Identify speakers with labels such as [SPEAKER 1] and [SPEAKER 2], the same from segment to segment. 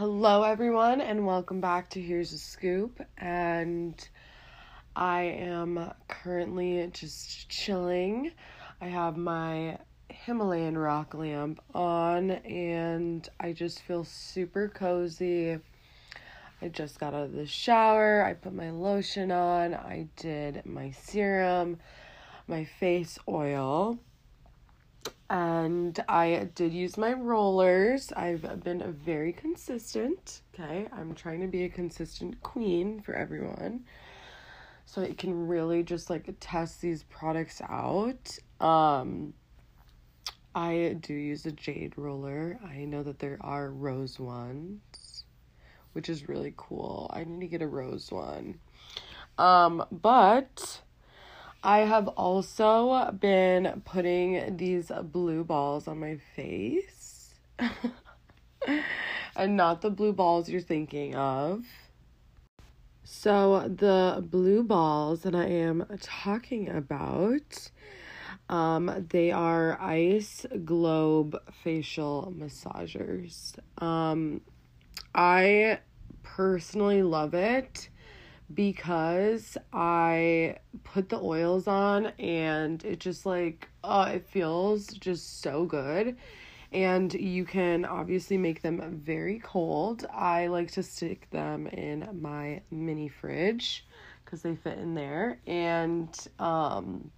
[SPEAKER 1] Hello, everyone, and welcome back to Here's a Scoop. And I am currently just chilling. I have my Himalayan rock lamp on, and I just feel super cozy. I just got out of the shower. I put my lotion on. I did my serum, my face oil and I did use my rollers. I've been very consistent. Okay, I'm trying to be a consistent queen for everyone. So I can really just like test these products out. Um I do use a jade roller. I know that there are rose ones, which is really cool. I need to get a rose one. Um but I have also been putting these blue balls on my face. and not the blue balls you're thinking of. So, the blue balls that I am talking about, um, they are ice globe facial massagers. Um, I personally love it because I put the oils on and it just like uh it feels just so good. And you can obviously make them very cold. I like to stick them in my mini fridge because they fit in there and um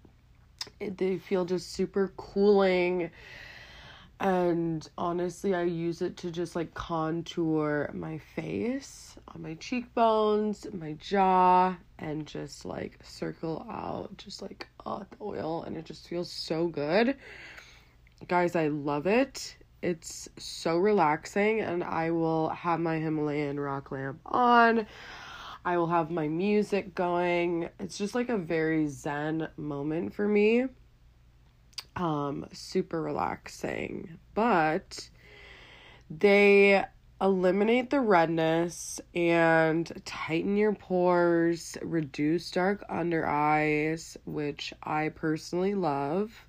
[SPEAKER 1] it, they feel just super cooling and honestly i use it to just like contour my face on my cheekbones my jaw and just like circle out just like uh, the oil and it just feels so good. Guys i love it. It's so relaxing and i will have my himalayan rock lamp on. I will have my music going. It's just like a very zen moment for me um, super relaxing. But they eliminate the redness and tighten your pores, reduce dark under eyes, which I personally love.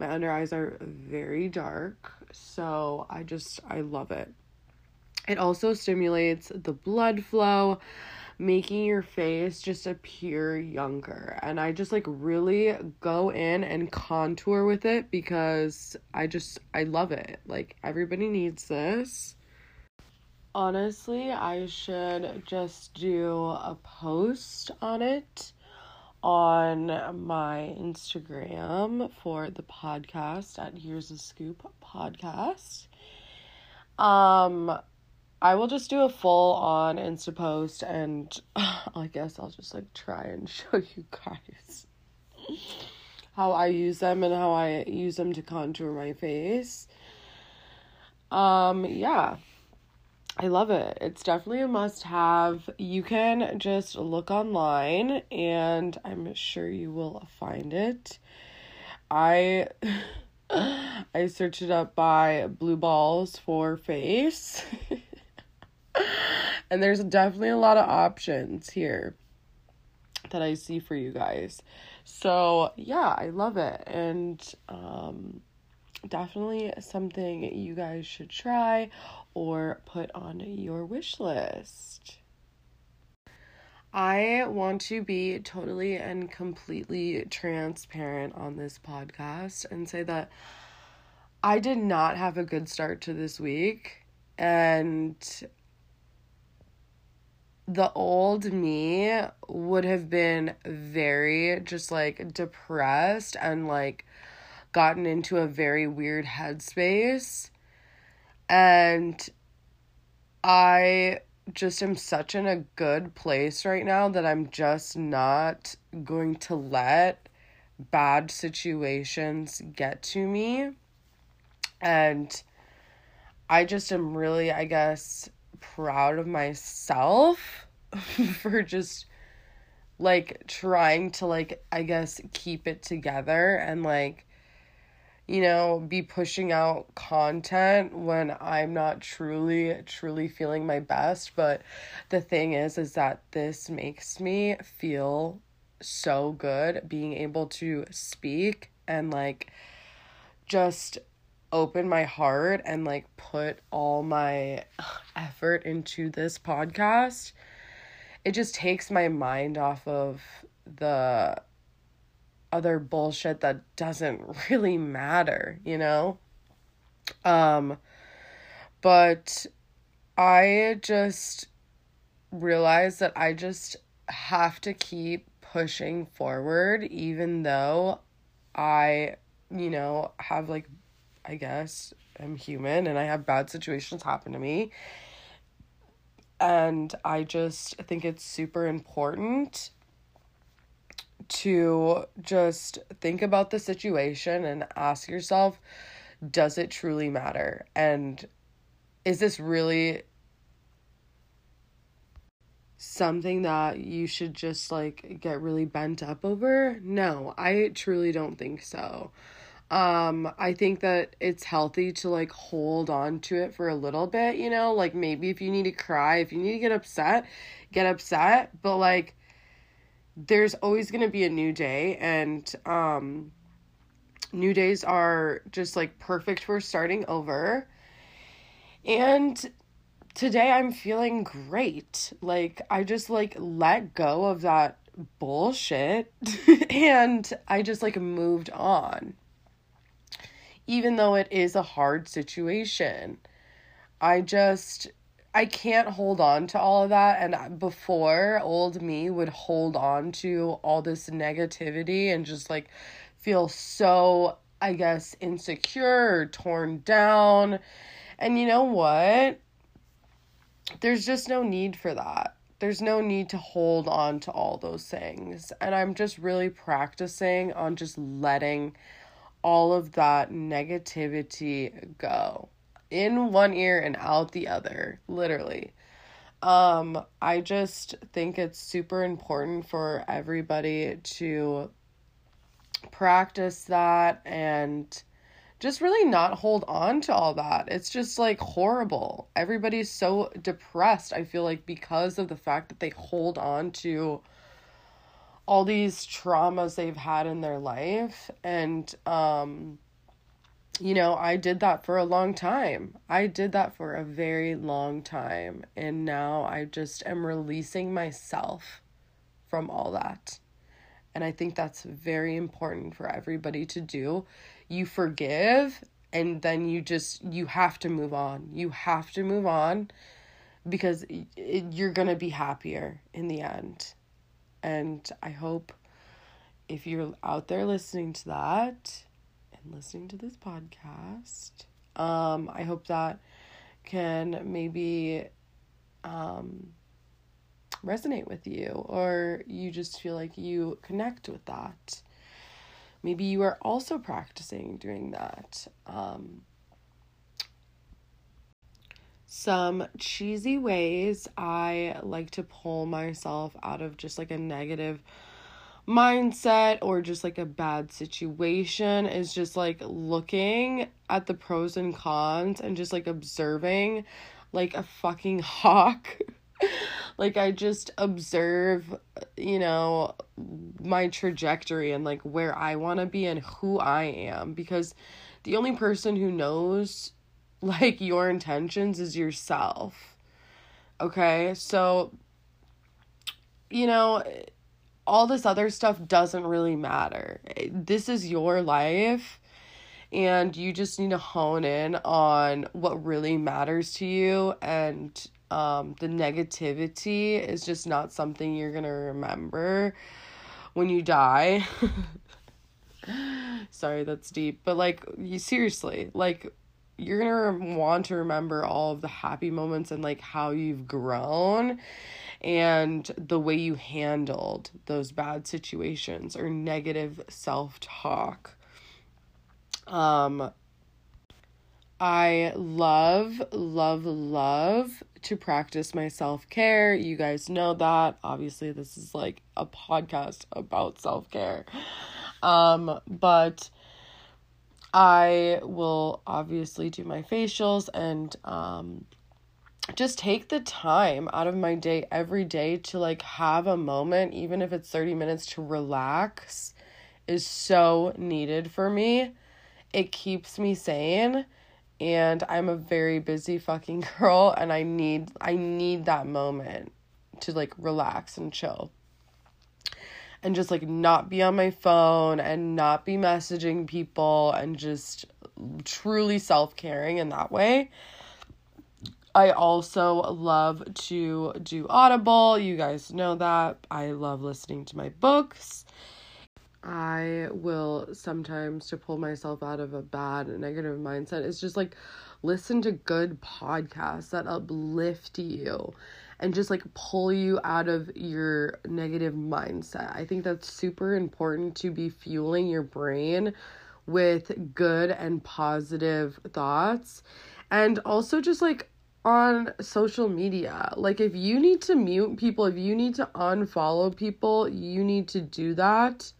[SPEAKER 1] My under eyes are very dark, so I just I love it. It also stimulates the blood flow making your face just appear younger. And I just like really go in and contour with it because I just I love it. Like everybody needs this. Honestly, I should just do a post on it on my Instagram for the podcast at Here's a Scoop podcast. Um I will just do a full on Insta post and I guess I'll just like try and show you guys how I use them and how I use them to contour my face. Um yeah. I love it. It's definitely a must have. You can just look online and I'm sure you will find it. I I searched it up by blue balls for face. and there's definitely a lot of options here that I see for you guys. So, yeah, I love it. And um, definitely something you guys should try or put on your wish list. I want to be totally and completely transparent on this podcast and say that I did not have a good start to this week. And the old me would have been very just like depressed and like gotten into a very weird headspace. And I just am such in a good place right now that I'm just not going to let bad situations get to me. And I just am really, I guess, proud of myself for just like trying to like I guess keep it together and like you know be pushing out content when I'm not truly truly feeling my best. But the thing is is that this makes me feel so good being able to speak and like just open my heart and like put all my effort into this podcast, it just takes my mind off of the other bullshit that doesn't really matter, you know? Um but I just realized that I just have to keep pushing forward even though I, you know, have like I guess I'm human and I have bad situations happen to me. And I just think it's super important to just think about the situation and ask yourself does it truly matter? And is this really something that you should just like get really bent up over? No, I truly don't think so. Um, I think that it's healthy to like hold on to it for a little bit, you know, like maybe if you need to cry, if you need to get upset, get upset, but like there's always going to be a new day. And um new days are just like perfect for starting over. And today I'm feeling great. Like I just like let go of that bullshit. And I just like moved on even though it is a hard situation. I just I can't hold on to all of that and before old me would hold on to all this negativity and just like feel so I guess insecure torn down. And you know what? There's just no need for that. There's no need to hold on to all those things. And I'm just really practicing on just letting all of that negativity go in one ear and out the other, literally. Um, I just think it's super important for everybody to practice that and just really not hold on to all that. It's just like horrible. Everybody's so depressed, I feel like, because of the fact that they hold on to all these traumas they've had in their life and um you know, I did that for a long time. I did that for a very long time. And now I just am releasing myself from all that. And I think that's very important for everybody to do. You forgive and then you just you have to move on. You have to move on because it, you're going to be happier in the end. And I hope if you're out there listening to that and listening to this podcast, um, I hope that can maybe um, resonate with you or you just feel like you connect with that. Maybe you are also practicing doing that. Um, some cheesy ways I like to pull myself out of just like a negative mindset or just like a bad situation is just like looking at the pros and cons and just like observing like a fucking hawk. like I just observe, you know, my trajectory and like where I want to be and who I am because the only person who knows like your intentions is yourself. Okay? So you know, all this other stuff doesn't really matter. This is your life and you just need to hone in on what really matters to you and um, the negativity is just not something you're gonna remember when you die sorry that's deep but like you seriously like you're gonna want to remember all of the happy moments and like how you've grown and the way you handled those bad situations or negative self-talk um I love, love, love to practice my self care. You guys know that. Obviously, this is like a podcast about self care. Um, but I will obviously do my facials and um, just take the time out of my day every day to like have a moment, even if it's 30 minutes to relax, is so needed for me. it keeps me sane and I'm a very busy fucking girl and I need I need that moment to like relax and chill. And just like not be on my phone and not be messaging people and just truly self-caring in that way. I also love to do Audible. You guys know that. I love listening to my books. I will sometimes to pull myself out of a bad negative mindset is just like listen to good podcasts that uplift you and just like pull you out of your negative mindset. I think that's super important to be fueling your brain with good and positive thoughts and also just like on social media. Like if you need to mute people, if you need to unfollow people, you need to do that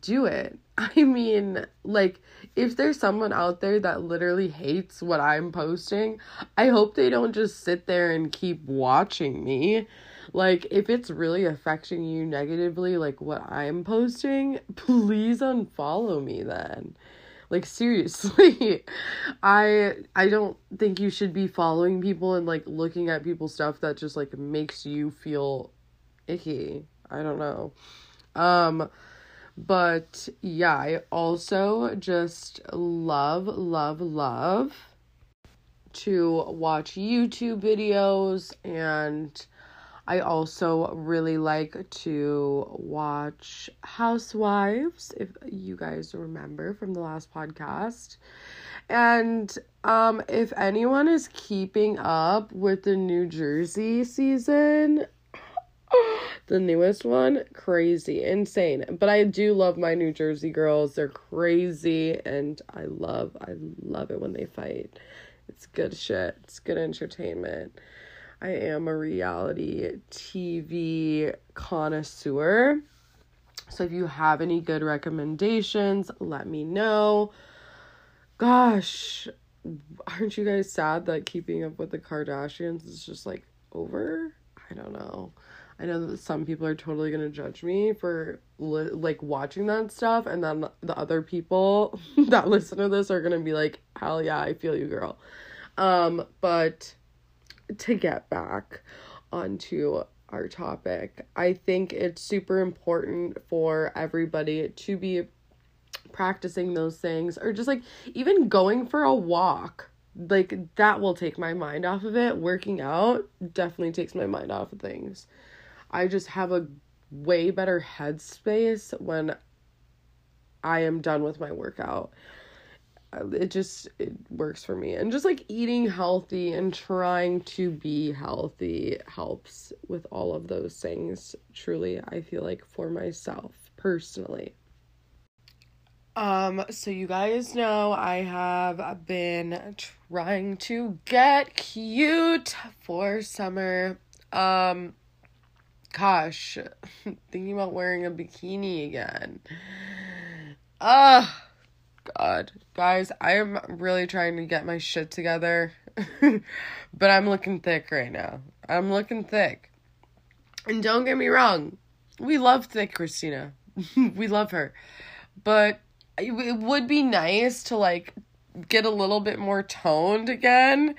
[SPEAKER 1] do it. I mean, like, if there's someone out there that literally hates what I'm posting, I hope they don't just sit there and keep watching me. Like, if it's really affecting you negatively, like what I'm posting, please unfollow me then. Like seriously. I I don't think you should be following people and like looking at people's stuff that just like makes you feel icky. I don't know. Um but yeah, I also just love, love, love to watch YouTube videos and I also really like to watch Housewives, if you guys remember from the last podcast. And um, if anyone is keeping up with the New Jersey season, the newest one, crazy, insane. But I do love my New Jersey girls. They're crazy and I love I love it when they fight. It's good shit. It's good entertainment. I am a reality TV connoisseur. So if you have any good recommendations, let me know. Gosh, aren't you guys sad that keeping up with the Kardashians is just like over? I don't know. I know that some people are totally going to judge me for li- like watching that stuff and then the other people that listen to this are going to be like, "Hell yeah, I feel you, girl." Um, but to get back onto our topic, I think it's super important for everybody to be practicing those things or just like even going for a walk. Like that will take my mind off of it. Working out definitely takes my mind off of things I just have a way better headspace when I am done with my workout. It just it works for me. And just like eating healthy and trying to be healthy helps with all of those things. Truly, I feel like for myself personally. Um, so you guys know I have been trying to get cute for summer. Um, gosh, thinking about wearing a bikini again. Ah, God. Guys, I am really trying to get my shit together. but I'm looking thick right now. I'm looking thick. And don't get me wrong, we love thick Christina. we love her. But it would be nice to like get a little bit more toned again.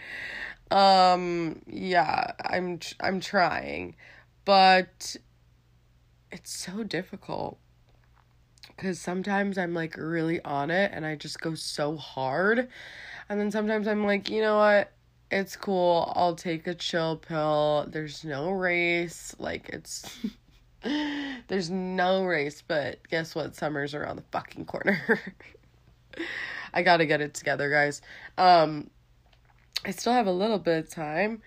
[SPEAKER 1] Um yeah, I'm I'm trying but it's so difficult because sometimes I'm like really on it and I just go so hard. And then sometimes I'm like, you know what? It's cool. I'll take a chill pill. There's no race. Like, it's. There's no race, but guess what? Summer's around the fucking corner. I gotta get it together, guys. Um, I still have a little bit of time.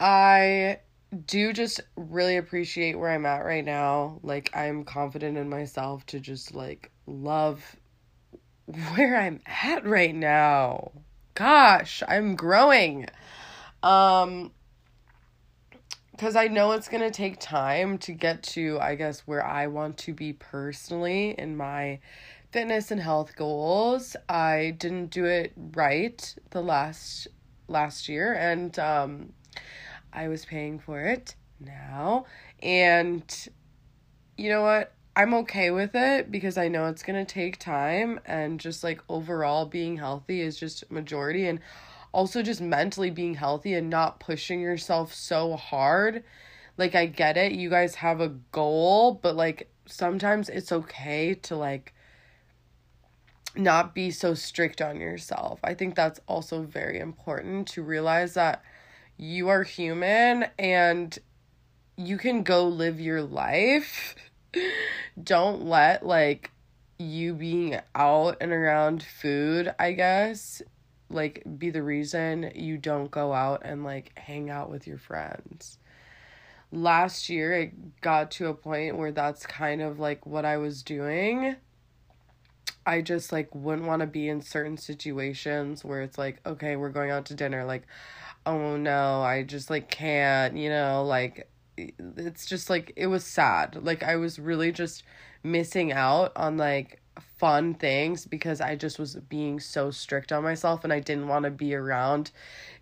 [SPEAKER 1] I do just really appreciate where I'm at right now. Like I'm confident in myself to just like love where I'm at right now. Gosh, I'm growing. Um cuz I know it's going to take time to get to I guess where I want to be personally in my fitness and health goals. I didn't do it right the last last year and um I was paying for it now. And you know what? I'm okay with it because I know it's going to take time and just like overall being healthy is just majority and also just mentally being healthy and not pushing yourself so hard. Like I get it, you guys have a goal, but like sometimes it's okay to like not be so strict on yourself. I think that's also very important to realize that you are human and you can go live your life. Don't let like you being out and around food, I guess, like be the reason you don't go out and like hang out with your friends. Last year it got to a point where that's kind of like what I was doing I just like wouldn't want to be in certain situations where it's like, okay, we're going out to dinner. Like, oh no, I just like can't, you know, like it's just like it was sad. Like I was really just missing out on like fun things because I just was being so strict on myself and I didn't want to be around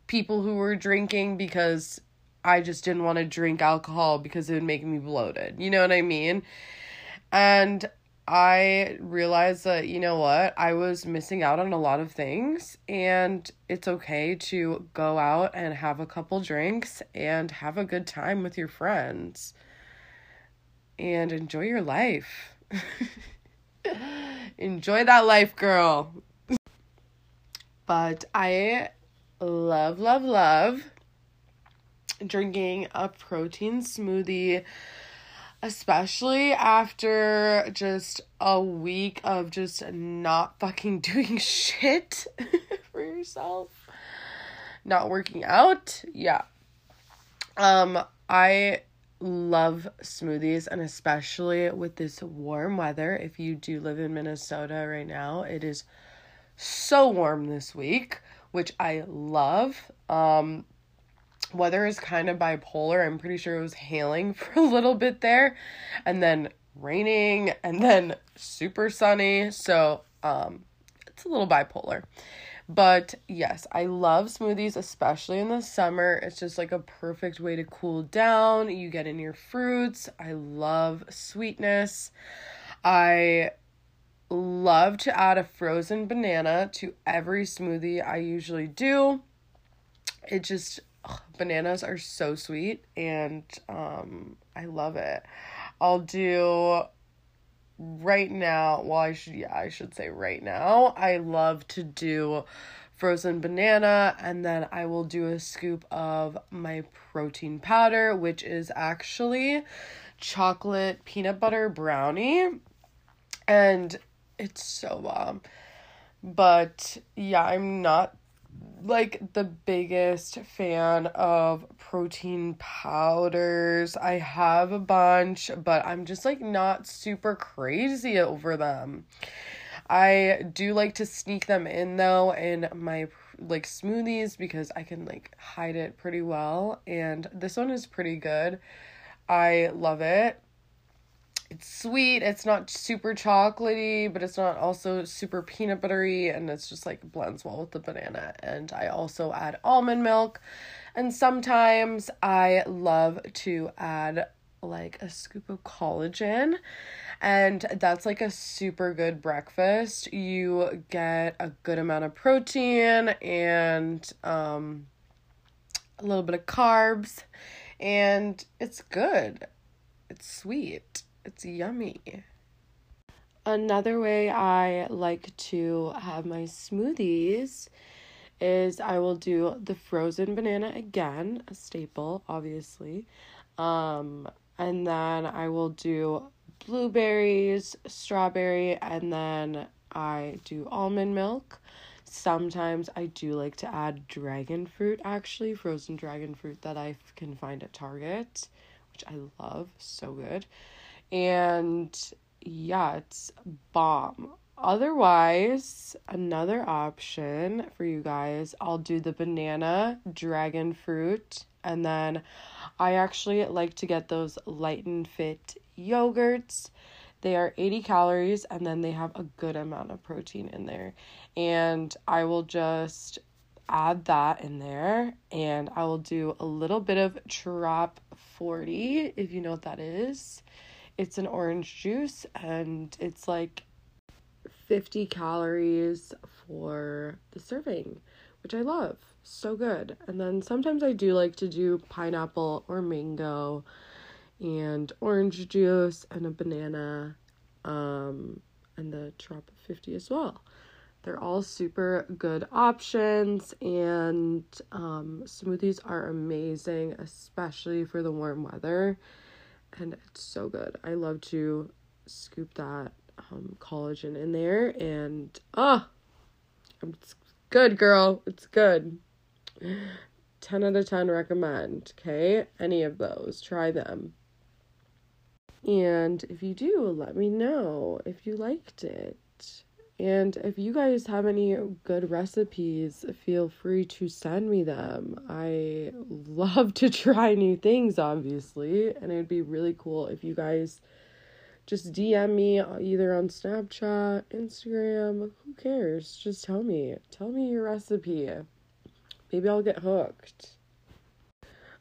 [SPEAKER 1] people who were drinking because I just didn't want to drink alcohol because it would make me bloated. You know what I mean? And I realized that, you know what, I was missing out on a lot of things, and it's okay to go out and have a couple drinks and have a good time with your friends and enjoy your life. enjoy that life, girl. but I love, love, love drinking a protein smoothie especially after just a week of just not fucking doing shit for yourself. Not working out. Yeah. Um i love smoothies and especially with this warm weather if you do live in minnesota right now it is so warm this week which i love. Um weather is kind of bipolar. I'm pretty sure it was hailing for a little bit there and then raining and then super sunny. So, um it's a little bipolar. But yes, I love smoothies, especially in the summer. It's just like a perfect way to cool down. You get in your fruits. I love sweetness. I love to add a frozen banana to every smoothie I usually do. It just ugh, bananas are so sweet and um I love it. I'll do right now, well I should yeah, I should say right now. I love to do frozen banana and then I will do a scoop of my protein powder which is actually chocolate peanut butter brownie and it's so bomb. But yeah, I'm not like the biggest fan of protein powders. I have a bunch, but I'm just like not super crazy over them. I do like to sneak them in though in my like smoothies because I can like hide it pretty well and this one is pretty good. I love it it's sweet. It's not super chocolatey, but it's not also super peanut buttery, and it's just like blends well with the banana. And I also add almond milk, and sometimes I love to add like a scoop of collagen and that's like a super good breakfast you get a good amount of protein and um a little bit of carbs and it's good it's sweet it's yummy. Another way I like to have my smoothies is I will do the frozen banana again, a staple, obviously. Um, and then I will do blueberries, strawberry, and then I do almond milk. Sometimes I do like to add dragon fruit, actually, frozen dragon fruit that I can find at Target, which I love. So good. And yeah, it's bomb. Otherwise, another option for you guys, I'll do the banana dragon fruit. And then I actually like to get those light and fit yogurts. They are 80 calories and then they have a good amount of protein in there. And I will just add that in there and I will do a little bit of Trop 40 if you know what that is it's an orange juice and it's like 50 calories for the serving, which I love. So good. And then sometimes I do like to do pineapple or mango and orange juice and a banana um, and the Trop 50 as well. They're all super good options, and um, smoothies are amazing, especially for the warm weather. And it's so good. I love to scoop that um, collagen in there, and ah, oh, it's good, girl. It's good. 10 out of 10 recommend, okay? Any of those, try them. And if you do, let me know if you liked it. And if you guys have any good recipes, feel free to send me them. I love to try new things, obviously, and it would be really cool if you guys just DM me uh, either on Snapchat, Instagram, who cares? Just tell me. Tell me your recipe. Maybe I'll get hooked.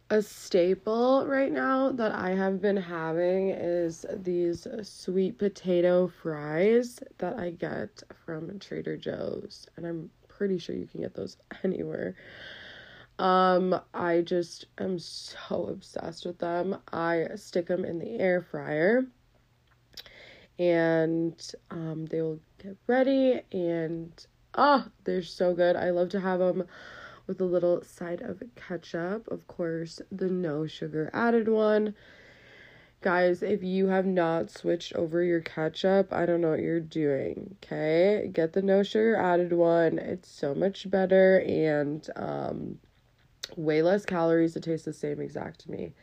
[SPEAKER 1] A staple right now that I have been having is these sweet potato fries that I get from Trader Joe's, and I'm pretty sure you can get those anywhere. Um, I just am so obsessed with them. I stick them in the air fryer and um, they will get ready and oh, they're so good. I love to have them with a little side of ketchup. Of course, the no sugar added one. Guys, if you have not switched over your ketchup, I don't know what you're doing. Okay? Get the no sugar added one. It's so much better and um way less calories. It tastes the same exact to me.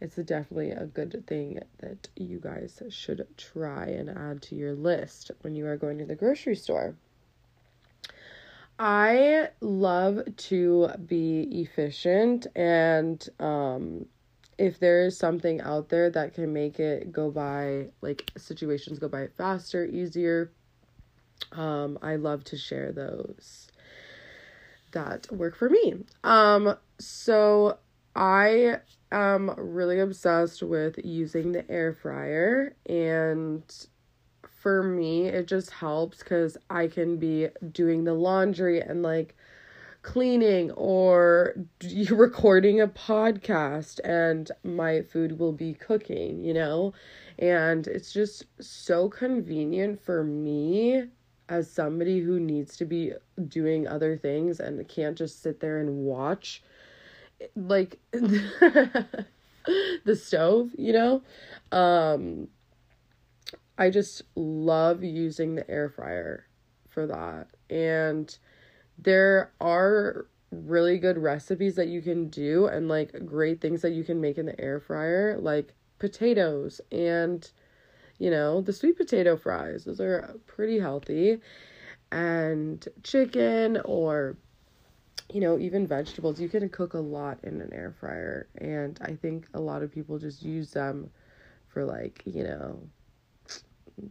[SPEAKER 1] It's definitely a good thing that you guys should try and add to your list when you are going to the grocery store. I love to be efficient and um if there is something out there that can make it go by like situations go by faster, easier, um I love to share those that work for me. Um so I am really obsessed with using the air fryer and for me, it just helps because I can be doing the laundry and like cleaning or recording a podcast and my food will be cooking, you know? And it's just so convenient for me as somebody who needs to be doing other things and can't just sit there and watch like the stove, you know? Um I just love using the air fryer for that. And there are really good recipes that you can do and like great things that you can make in the air fryer, like potatoes and you know, the sweet potato fries. Those are pretty healthy. And chicken or you know, even vegetables, you can cook a lot in an air fryer. And I think a lot of people just use them for like, you know,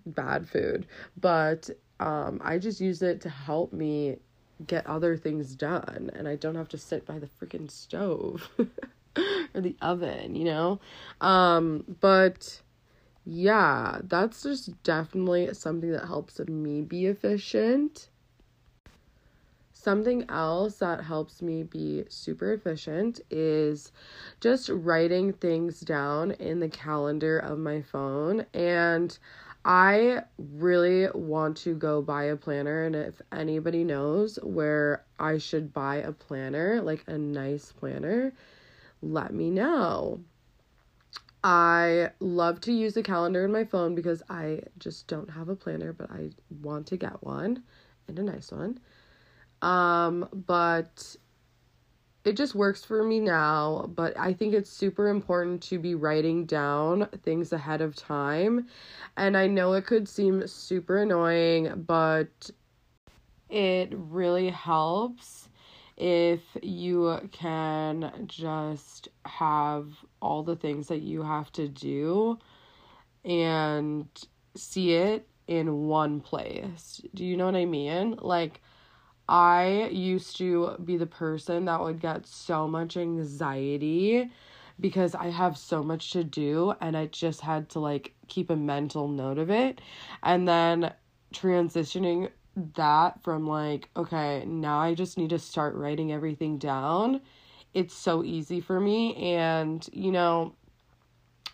[SPEAKER 1] bad food, but um, I just use it to help me get other things done, and I don't have to sit by the freaking stove or the oven, you know? Um, but yeah, that's just definitely something that helps me be efficient. Something else that helps me be super efficient is just writing things down in the calendar of my phone. And I really want to go buy a planner, and if anybody knows where I should buy a planner, like a nice planner, let me know. I love to use a calendar in my phone because I just don't have a planner, but I want to get one and a nice one. Um, but it just works for me now, but I think it's super important to be writing down things ahead of time. And I know it could seem super annoying, but it really helps if you can just have all the things that you have to do and see it in one place. Do you know what I mean? Like, I used to be the person that would get so much anxiety because I have so much to do and I just had to like keep a mental note of it. And then transitioning that from like, okay, now I just need to start writing everything down. It's so easy for me. And, you know,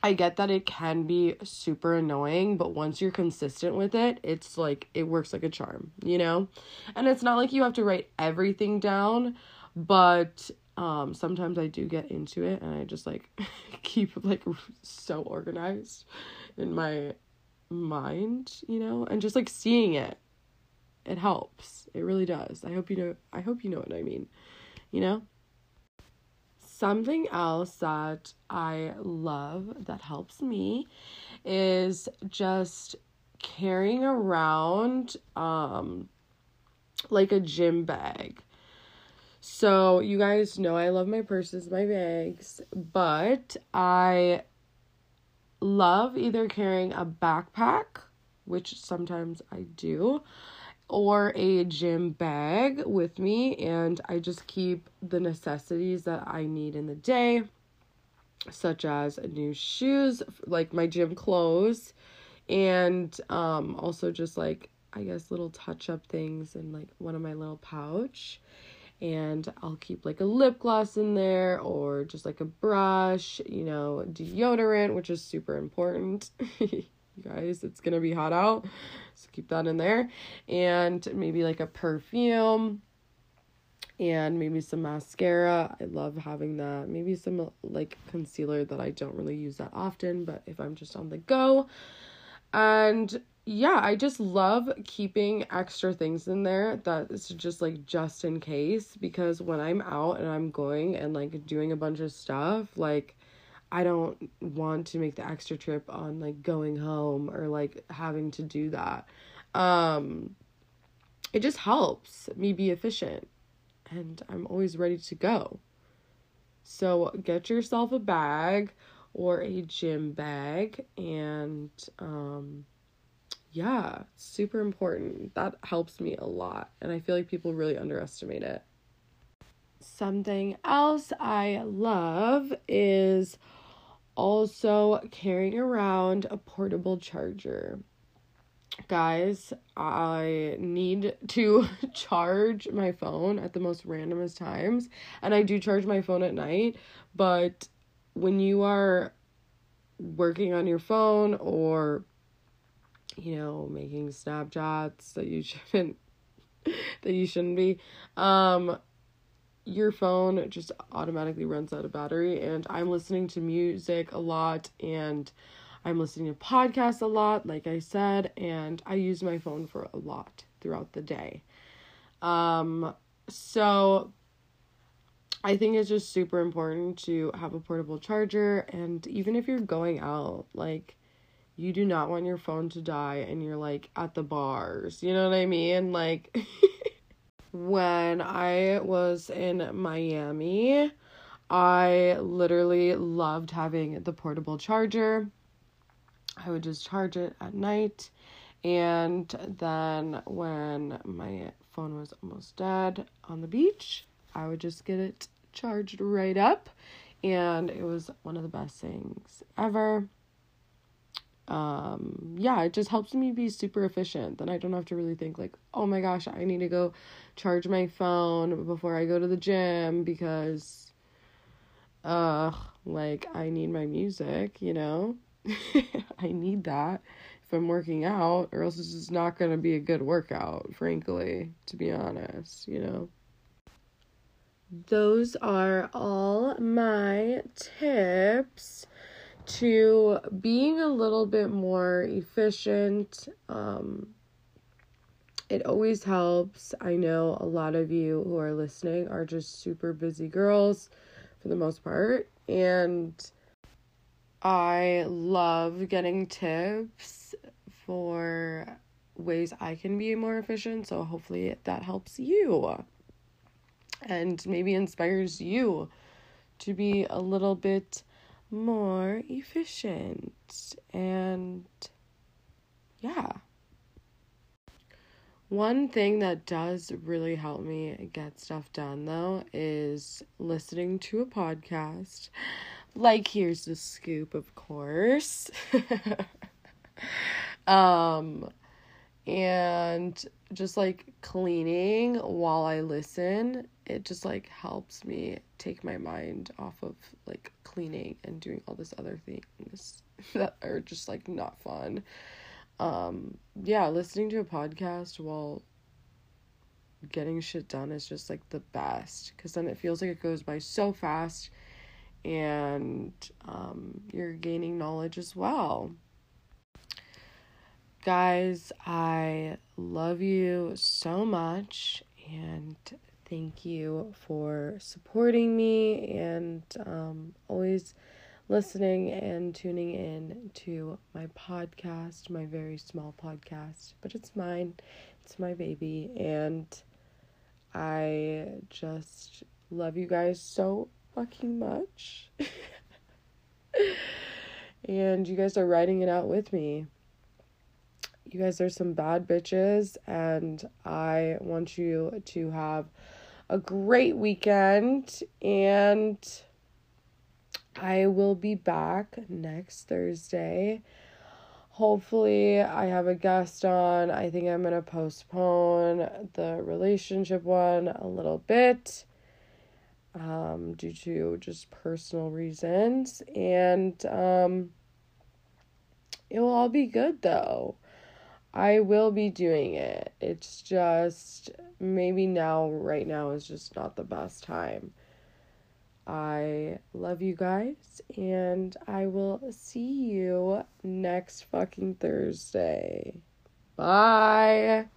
[SPEAKER 1] I get that it can be super annoying, but once you're consistent with it, it's like it works like a charm, you know? And it's not like you have to write everything down, but um sometimes I do get into it and I just like keep like so organized in my mind, you know? And just like seeing it it helps. It really does. I hope you know I hope you know what I mean. You know? Something else that I love that helps me is just carrying around um like a gym bag. So, you guys know I love my purses, my bags, but I love either carrying a backpack, which sometimes I do, or a gym bag with me and I just keep the necessities that I need in the day such as new shoes like my gym clothes and um also just like I guess little touch up things in like one of my little pouch and I'll keep like a lip gloss in there or just like a brush, you know, deodorant which is super important. you guys. It's gonna be hot out, so keep that in there. And maybe like a perfume and maybe some mascara. I love having that. Maybe some like concealer that I don't really use that often, but if I'm just on the go. And yeah, I just love keeping extra things in there that is just like just in case because when I'm out and I'm going and like doing a bunch of stuff, like I don't want to make the extra trip on like going home or like having to do that. Um it just helps me be efficient and I'm always ready to go. So get yourself a bag or a gym bag and um yeah, super important. That helps me a lot and I feel like people really underestimate it. Something else I love is also carrying around a portable charger. Guys, I need to charge my phone at the most randomest times, and I do charge my phone at night, but when you are working on your phone or you know, making Snapchats that you shouldn't that you shouldn't be, um your phone just automatically runs out of battery and I'm listening to music a lot and I'm listening to podcasts a lot like I said and I use my phone for a lot throughout the day. Um so I think it's just super important to have a portable charger and even if you're going out like you do not want your phone to die and you're like at the bars. You know what I mean? Like when I was in Miami, I literally loved having the portable charger. I would just charge it at night. And then when my phone was almost dead on the beach, I would just get it charged right up. And it was one of the best things ever um yeah it just helps me be super efficient then i don't have to really think like oh my gosh i need to go charge my phone before i go to the gym because uh like i need my music you know i need that if i'm working out or else it's just not going to be a good workout frankly to be honest you know those are all my tips to being a little bit more efficient. Um, it always helps. I know a lot of you who are listening are just super busy girls for the most part. And I love getting tips for ways I can be more efficient. So hopefully that helps you and maybe inspires you to be a little bit more efficient. And yeah. One thing that does really help me get stuff done though is listening to a podcast like here's the scoop, of course. um and just like cleaning while I listen, it just like helps me take my mind off of like cleaning and doing all this other things that are just like not fun. Um yeah, listening to a podcast while getting shit done is just like the best cuz then it feels like it goes by so fast and um you're gaining knowledge as well. Guys, I love you so much and thank you for supporting me and um, always listening and tuning in to my podcast, my very small podcast, but it's mine, it's my baby, and I just love you guys so fucking much. and you guys are writing it out with me you guys are some bad bitches, and I want you to have a great weekend. And I will be back next Thursday. Hopefully, I have a guest on. I think I'm going to postpone the relationship one a little bit um, due to just personal reasons. And um, it will all be good though. I will be doing it. It's just maybe now, right now, is just not the best time. I love you guys, and I will see you next fucking Thursday. Bye.